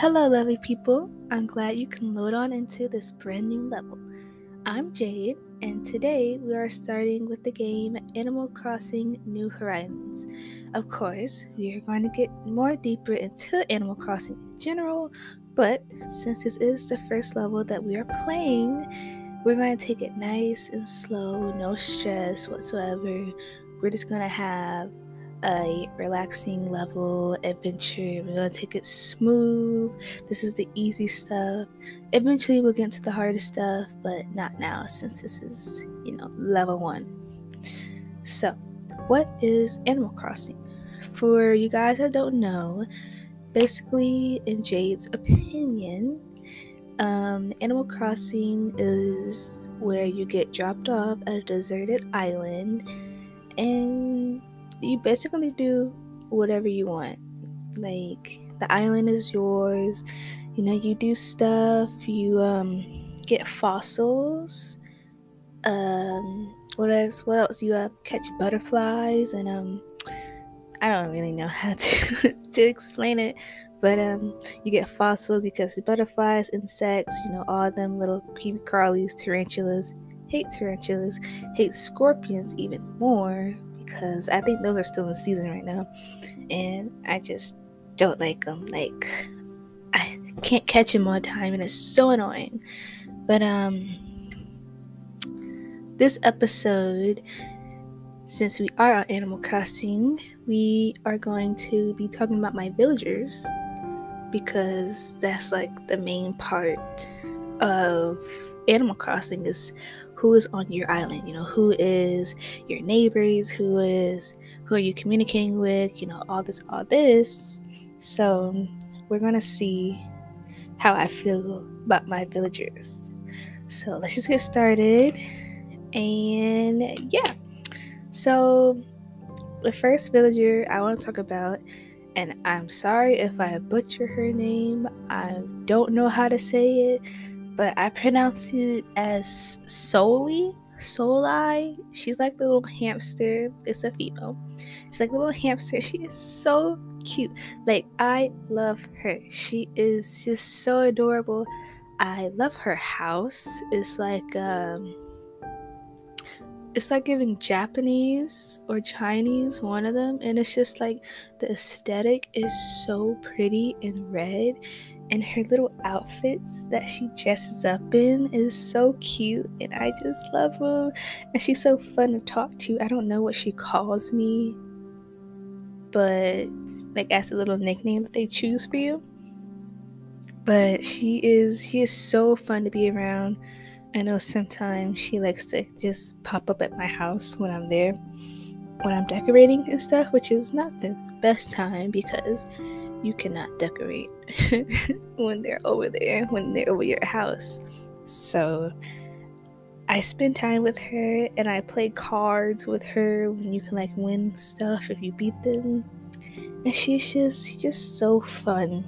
Hello, lovely people. I'm glad you can load on into this brand new level. I'm Jade, and today we are starting with the game Animal Crossing New Horizons. Of course, we are going to get more deeper into Animal Crossing in general, but since this is the first level that we are playing, we're going to take it nice and slow, no stress whatsoever. We're just going to have a relaxing level adventure. We're gonna take it smooth. This is the easy stuff. Eventually, we'll get into the hardest stuff, but not now since this is, you know, level one. So, what is Animal Crossing? For you guys that don't know, basically, in Jade's opinion, um, Animal Crossing is where you get dropped off at a deserted island and you basically do whatever you want. Like the island is yours. You know, you do stuff. You um get fossils. Um, what else? What else? You uh, catch butterflies and um, I don't really know how to to explain it, but um, you get fossils. You catch butterflies, insects. You know, all them little creepy crawlies, tarantulas. Hate tarantulas. Hate scorpions even more because I think those are still in season right now, and I just don't like them. Like I can't catch them on time, and it's so annoying. But um, this episode, since we are on Animal Crossing, we are going to be talking about my villagers because that's like the main part of Animal Crossing is who is on your island you know who is your neighbors who is who are you communicating with you know all this all this. So we're gonna see how i feel about my villagers. So let's just get started. And yeah. So the first villager i want to talk about and i'm sorry if i butcher her name i don't know how to say it but I pronounce it as Soli. Soli. She's like the little hamster. It's a female. She's like the little hamster. She is so cute. Like I love her. She is just so adorable. I love her house. It's like um it's like giving Japanese or Chinese, one of them, and it's just like the aesthetic is so pretty and red and her little outfits that she dresses up in is so cute and I just love them. And she's so fun to talk to. I don't know what she calls me, but like as a little nickname that they choose for you. But she is she is so fun to be around. I know sometimes she likes to just pop up at my house when I'm there, when I'm decorating and stuff, which is not the best time because you cannot decorate when they're over there, when they're over your house. So I spend time with her and I play cards with her when you can like win stuff if you beat them. And she's just she's just so fun.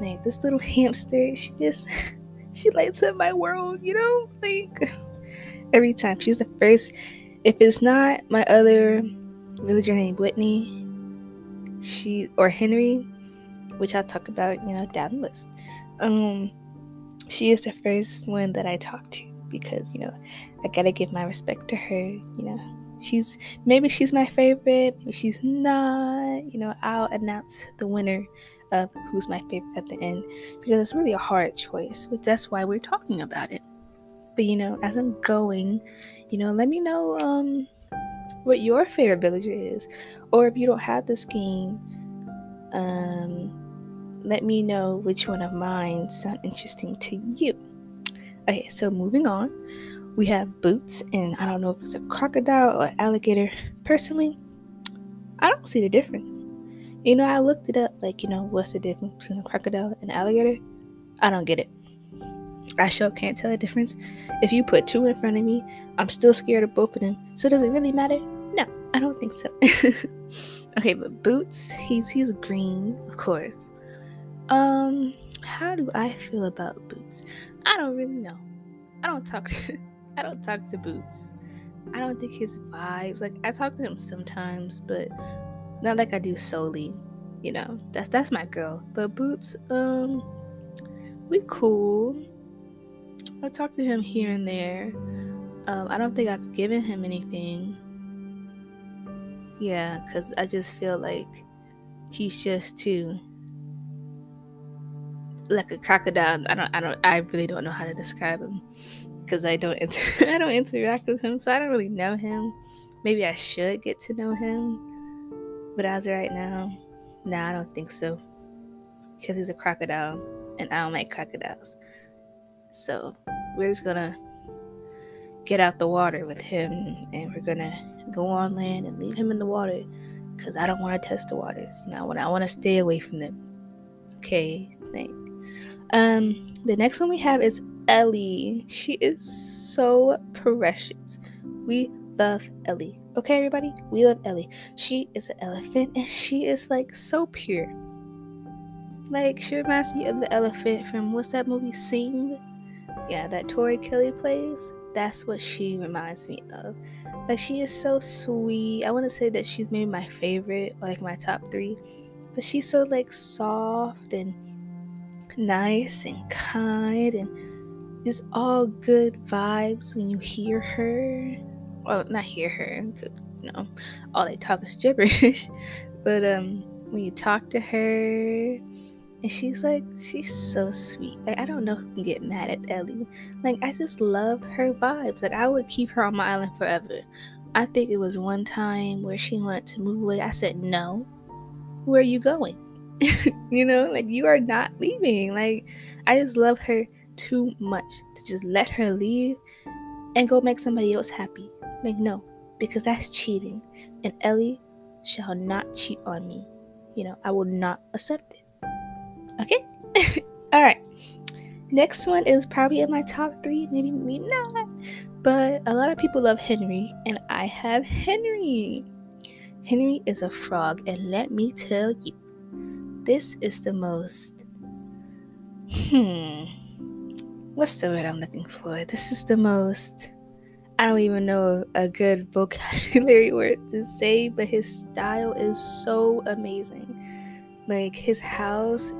Like this little hamster, she just she lights up my world, you know? Like every time. She's the first if it's not my other villager named Whitney, she or Henry, which I'll talk about, you know, down the list. Um, she is the first one that I talk to because you know I gotta give my respect to her. You know, she's maybe she's my favorite, but she's not. You know, I'll announce the winner of who's my favorite at the end because it's really a hard choice. But that's why we're talking about it. But you know, as I'm going, you know, let me know um what your favorite villager is, or if you don't have this game, um, let me know which one of mine sound interesting to you. Okay, so moving on, we have boots, and I don't know if it's a crocodile or alligator. Personally, I don't see the difference. You know, I looked it up, like, you know, what's the difference between a crocodile and alligator? I don't get it. I sure can't tell the difference. If you put two in front of me, I'm still scared of both of them. So does it really matter? I don't think so. okay, but Boots, he's he's green, of course. Um, how do I feel about Boots? I don't really know. I don't talk to I don't talk to Boots. I don't think his vibes like I talk to him sometimes, but not like I do Soli. you know, that's that's my girl. But Boots, um, we cool. I talk to him here and there. Um, I don't think I've given him anything. Yeah, because I just feel like he's just too like a crocodile. I don't, I don't, I really don't know how to describe him because I don't, inter- I don't interact with him, so I don't really know him. Maybe I should get to know him, but as of right now, nah, I don't think so because he's a crocodile and I don't like crocodiles. So we're just gonna get out the water with him and we're gonna go on land and leave him in the water because I don't want to test the waters. You know, I want to stay away from them. Okay, thank. Um, the next one we have is Ellie. She is so precious. We love Ellie. Okay, everybody, we love Ellie. She is an elephant and she is like so pure. Like she reminds me of the elephant from what's that movie Sing? Yeah, that Tori Kelly plays. That's what she reminds me of. Like she is so sweet. I want to say that she's maybe my favorite, or like my top three. But she's so like soft and nice and kind and just all good vibes when you hear her. Well, not hear her, you know, all they talk is gibberish. but um, when you talk to her and she's like, she's so sweet. Like, I don't know who can get mad at Ellie. Like, I just love her vibes. Like, I would keep her on my island forever. I think it was one time where she wanted to move away. I said, no. Where are you going? you know, like, you are not leaving. Like, I just love her too much to just let her leave and go make somebody else happy. Like, no, because that's cheating. And Ellie shall not cheat on me. You know, I will not accept it. Okay? Alright. Next one is probably in my top three, maybe, maybe not. But a lot of people love Henry, and I have Henry. Henry is a frog, and let me tell you, this is the most. Hmm. What's the word I'm looking for? This is the most. I don't even know a good vocabulary word to say, but his style is so amazing. Like his house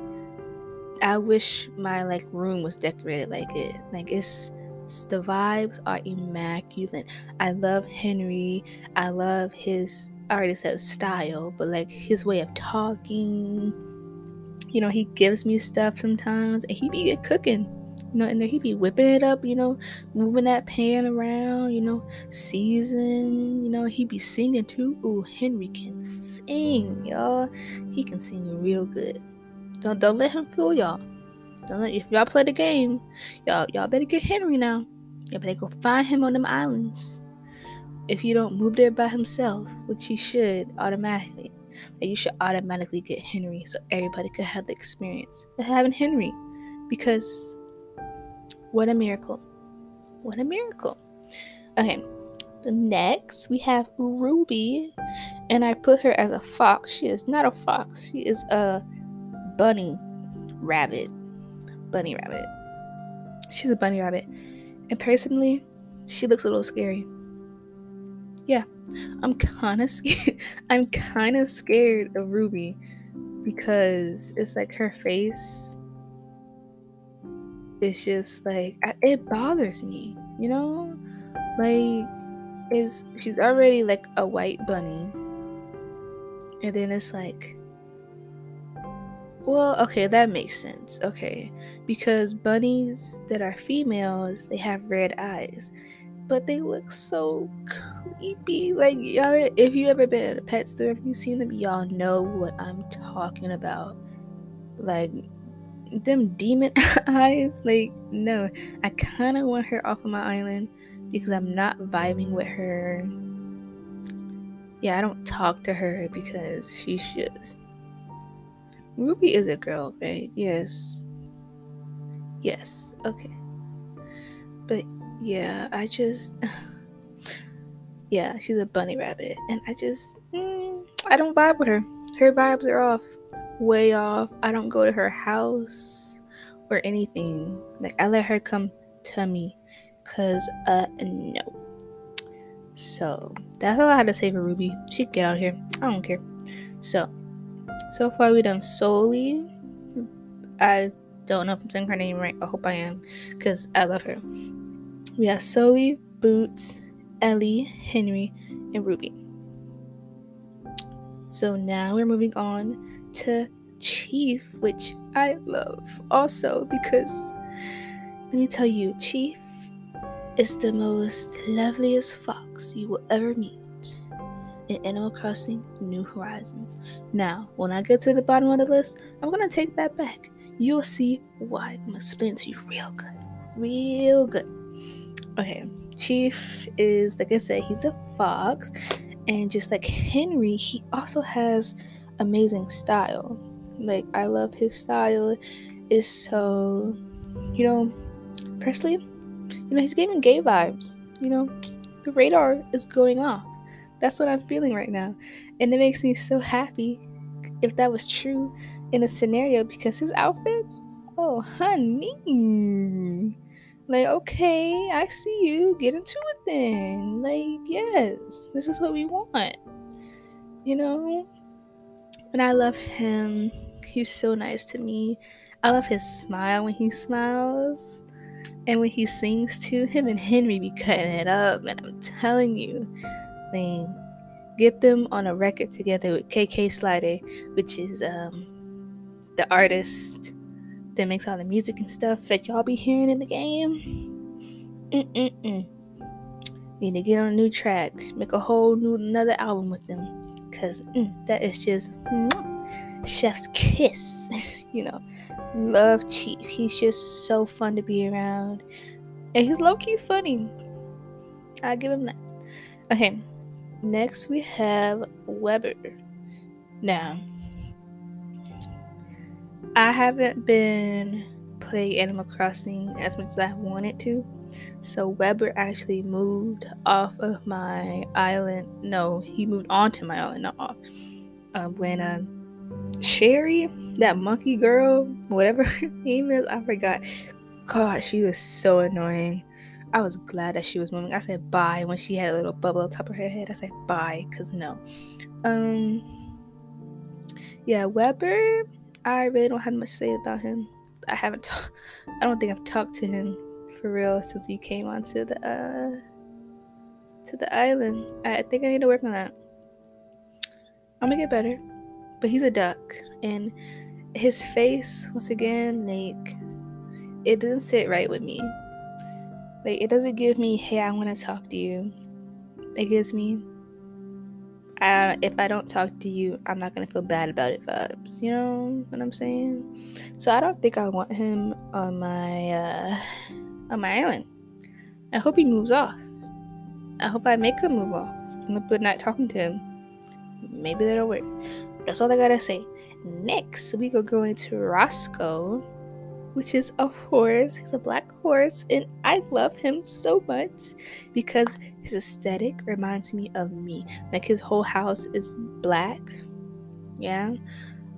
I wish my like room was decorated like it. Like it's, the vibes are immaculate. I love Henry. I love his I already said style, but like his way of talking. You know, he gives me stuff sometimes and he be cooking. You know, and then he be whipping it up, you know, moving that pan around, you know, season, you know, he be singing too. Ooh, Henry can sing, y'all. He can sing real good. Don't don't let him fool y'all. Don't let, if y'all play the game, y'all y'all better get Henry now. Y'all better go find him on them islands. If you don't move there by himself, which he should automatically, that you should automatically get Henry so everybody could have the experience of having Henry. Because what a miracle. What a miracle. Okay. The next we have Ruby, and I put her as a fox. She is not a fox. She is a bunny rabbit. Bunny rabbit. She's a bunny rabbit. And personally, she looks a little scary. Yeah, I'm kind of scared. I'm kind of scared of Ruby because it's like her face it's just like it bothers me, you know? Like is she's already like a white bunny. And then it's like well, okay, that makes sense. Okay. Because bunnies that are females, they have red eyes. But they look so creepy. Like y'all if you ever been at a pet store, if you've seen them, y'all know what I'm talking about. Like them demon eyes, like no. I kinda want her off of my island because I'm not vibing with her. Yeah, I don't talk to her because she's just Ruby is a girl, right? Yes. Yes. Okay. But yeah, I just yeah, she's a bunny rabbit, and I just mm, I don't vibe with her. Her vibes are off, way off. I don't go to her house or anything. Like I let her come to me, cause uh no. So that's all I had to say for Ruby. She can get out of here. I don't care. So So far, we done Sully. I don't know if I'm saying her name right. I hope I am, because I love her. We have Sully, Boots, Ellie, Henry, and Ruby. So now we're moving on to Chief, which I love also because let me tell you, Chief is the most loveliest fox you will ever meet in Animal Crossing New Horizons. Now, when I get to the bottom of the list, I'm gonna take that back. You'll see why. I'm gonna explain to you real good. Real good. Okay, Chief is, like I said, he's a fox, and just like Henry, he also has amazing style. Like, I love his style. Is so, you know, Presley, you know, he's giving gay vibes. You know, the radar is going off. That's what I'm feeling right now. And it makes me so happy if that was true in a scenario because his outfits, oh, honey. Like, okay, I see you. Get into it then. Like, yes, this is what we want. You know? And I love him. He's so nice to me. I love his smile when he smiles. And when he sings to him and Henry be cutting it up. And I'm telling you, thing. Get them on a record together with KK Slider, which is um, the artist that makes all the music and stuff that y'all be hearing in the game. Mm-mm-mm. Need to get on a new track, make a whole new another album with them, cause mm, that is just mm, chef's kiss. you know, love Chief. He's just so fun to be around, and he's low key funny. I give him that. Okay, Next, we have Weber. Now, I haven't been playing Animal Crossing as much as I wanted to. So Weber actually moved off of my island. No, he moved onto my island, not off. Uh, when uh, Shari, that monkey girl, whatever her name is, I forgot. God, she was so annoying. I was glad that she was moving. I said bye when she had a little bubble on top of her head. I said bye because no. Um, yeah, Weber. I really don't have much to say about him. I haven't. Ta- I don't think I've talked to him for real since he came onto the uh to the island. I think I need to work on that. I'm gonna get better. But he's a duck, and his face once again, like it doesn't sit right with me. Like it doesn't give me, hey, I want to talk to you. It gives me, I, if I don't talk to you, I'm not gonna feel bad about it vibes. You know what I'm saying? So I don't think I want him on my uh, on my island. I hope he moves off. I hope I make him move off. Put not talking to him. Maybe that'll work. That's all I gotta say. Next, we go go into Roscoe which is a horse. He's a black horse, and I love him so much because his aesthetic reminds me of me. Like his whole house is black. Yeah.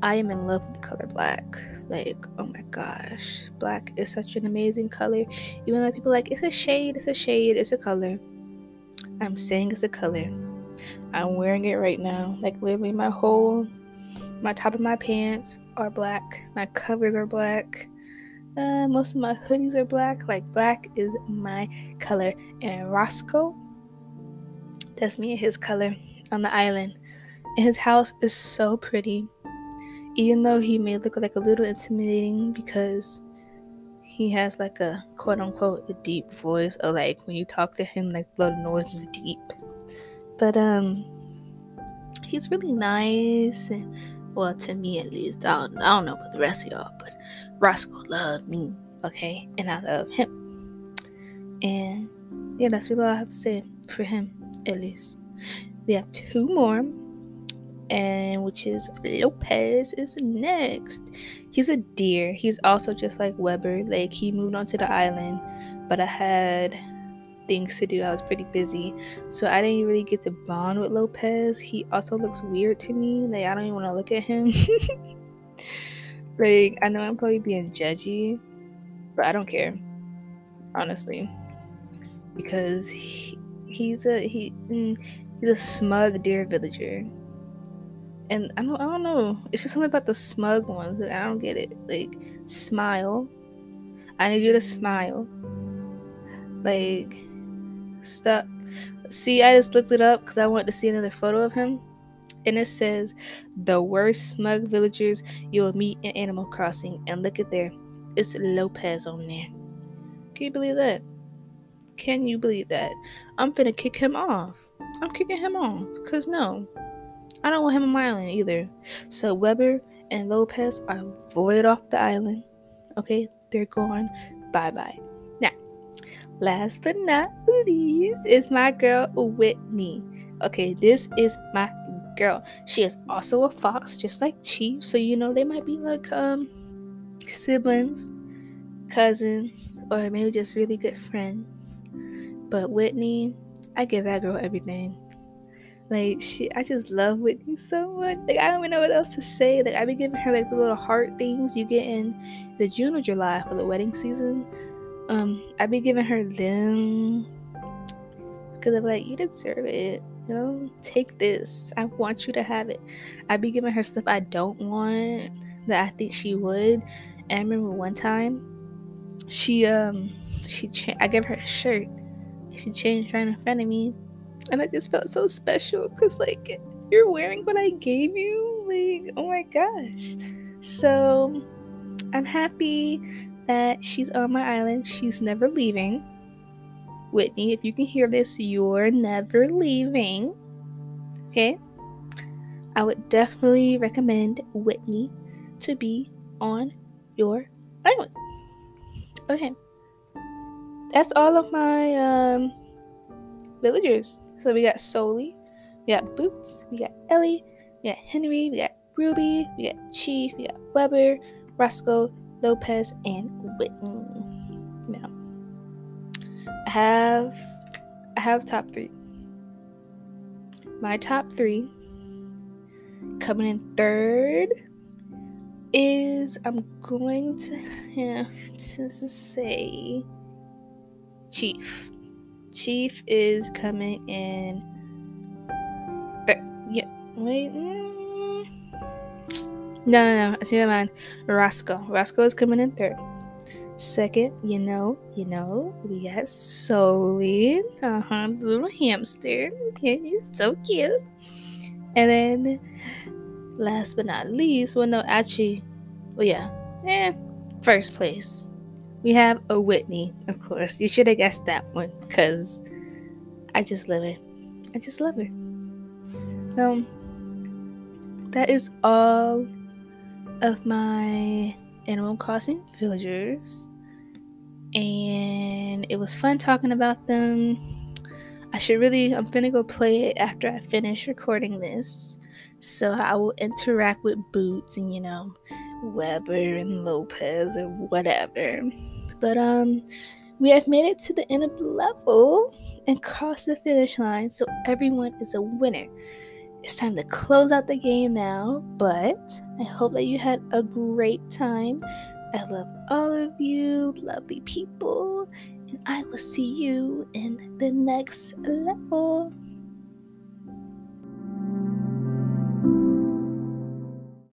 I am in love with the color black. Like, oh my gosh. Black is such an amazing color. Even though people like it's a shade, it's a shade, it's a color. I'm saying it's a color. I'm wearing it right now. Like literally my whole my top of my pants are black. My covers are black. Uh, most of my hoodies are black. Like black is my color. And Roscoe, that's me and his color on the island. And his house is so pretty. Even though he may look like a little intimidating because he has like a quote unquote a deep voice or like when you talk to him like the noise is deep. But um he's really nice and well to me at least. I don't, I don't know about the rest of y'all, but Roscoe loved me, okay, and I love him. And yeah, that's really all I have to say for him, at least. We have two more, and which is Lopez is next. He's a deer. He's also just like Weber. Like he moved onto the island, but I had things to do. I was pretty busy, so I didn't really get to bond with Lopez. He also looks weird to me. Like I don't even want to look at him. Like, I know I'm probably being judgy, but I don't care, honestly, because he, he's a he mm, he's a smug deer villager. and I don't I don't know. It's just something about the smug ones that I don't get it. Like smile. I need you to smile. Like stop. See, I just looked it up because I wanted to see another photo of him. And it says the worst smug villagers you'll meet in Animal Crossing. And look at there. It's Lopez on there. Can you believe that? Can you believe that? I'm finna kick him off. I'm kicking him off. Cause no. I don't want him on my island either. So Weber and Lopez are voided off the island. Okay, they're gone. Bye bye. Now, last but not least is my girl Whitney. Okay, this is my girl. She is also a fox, just like Chief. So you know they might be like um siblings, cousins, or maybe just really good friends. But Whitney, I give that girl everything. Like she, I just love Whitney so much. Like I don't even know what else to say. Like I be giving her like the little heart things you get in the June or July for the wedding season. Um, I be giving her them because I'm like, you deserve it. You know, take this. I want you to have it. I'd be giving her stuff I don't want that I think she would. And I remember one time, she um, she cha- I gave her a shirt. She changed right in front of me and I just felt so special because like you're wearing what I gave you. Like, oh my gosh. So I'm happy that she's on my island. She's never leaving. Whitney, if you can hear this, you're never leaving. Okay? I would definitely recommend Whitney to be on your island. Okay. That's all of my um villagers. So we got Soli, we got Boots, we got Ellie, we got Henry, we got Ruby, we got Chief, we got Weber, Roscoe, Lopez, and Whitney. Have I have top three. My top three coming in third is I'm going to have to say Chief. Chief is coming in. third. yeah, wait. Mm. No, no, no. I think I'm Roscoe. Roscoe is coming in third. Second, you know, you know, we got Soli. Uh huh. Little hamster. Yeah, he's so cute. And then, last but not least, well, no, actually, well, yeah, eh, first place we have a Whitney, of course. You should have guessed that one because I just love it. I just love her. So that is all of my Animal Crossing villagers. And it was fun talking about them. I should really, I'm gonna go play it after I finish recording this. So I will interact with Boots and, you know, Weber and Lopez or whatever. But um, we have made it to the end of the level and crossed the finish line, so everyone is a winner. It's time to close out the game now, but I hope that you had a great time. I love all of you, lovely people, and I will see you in the next level.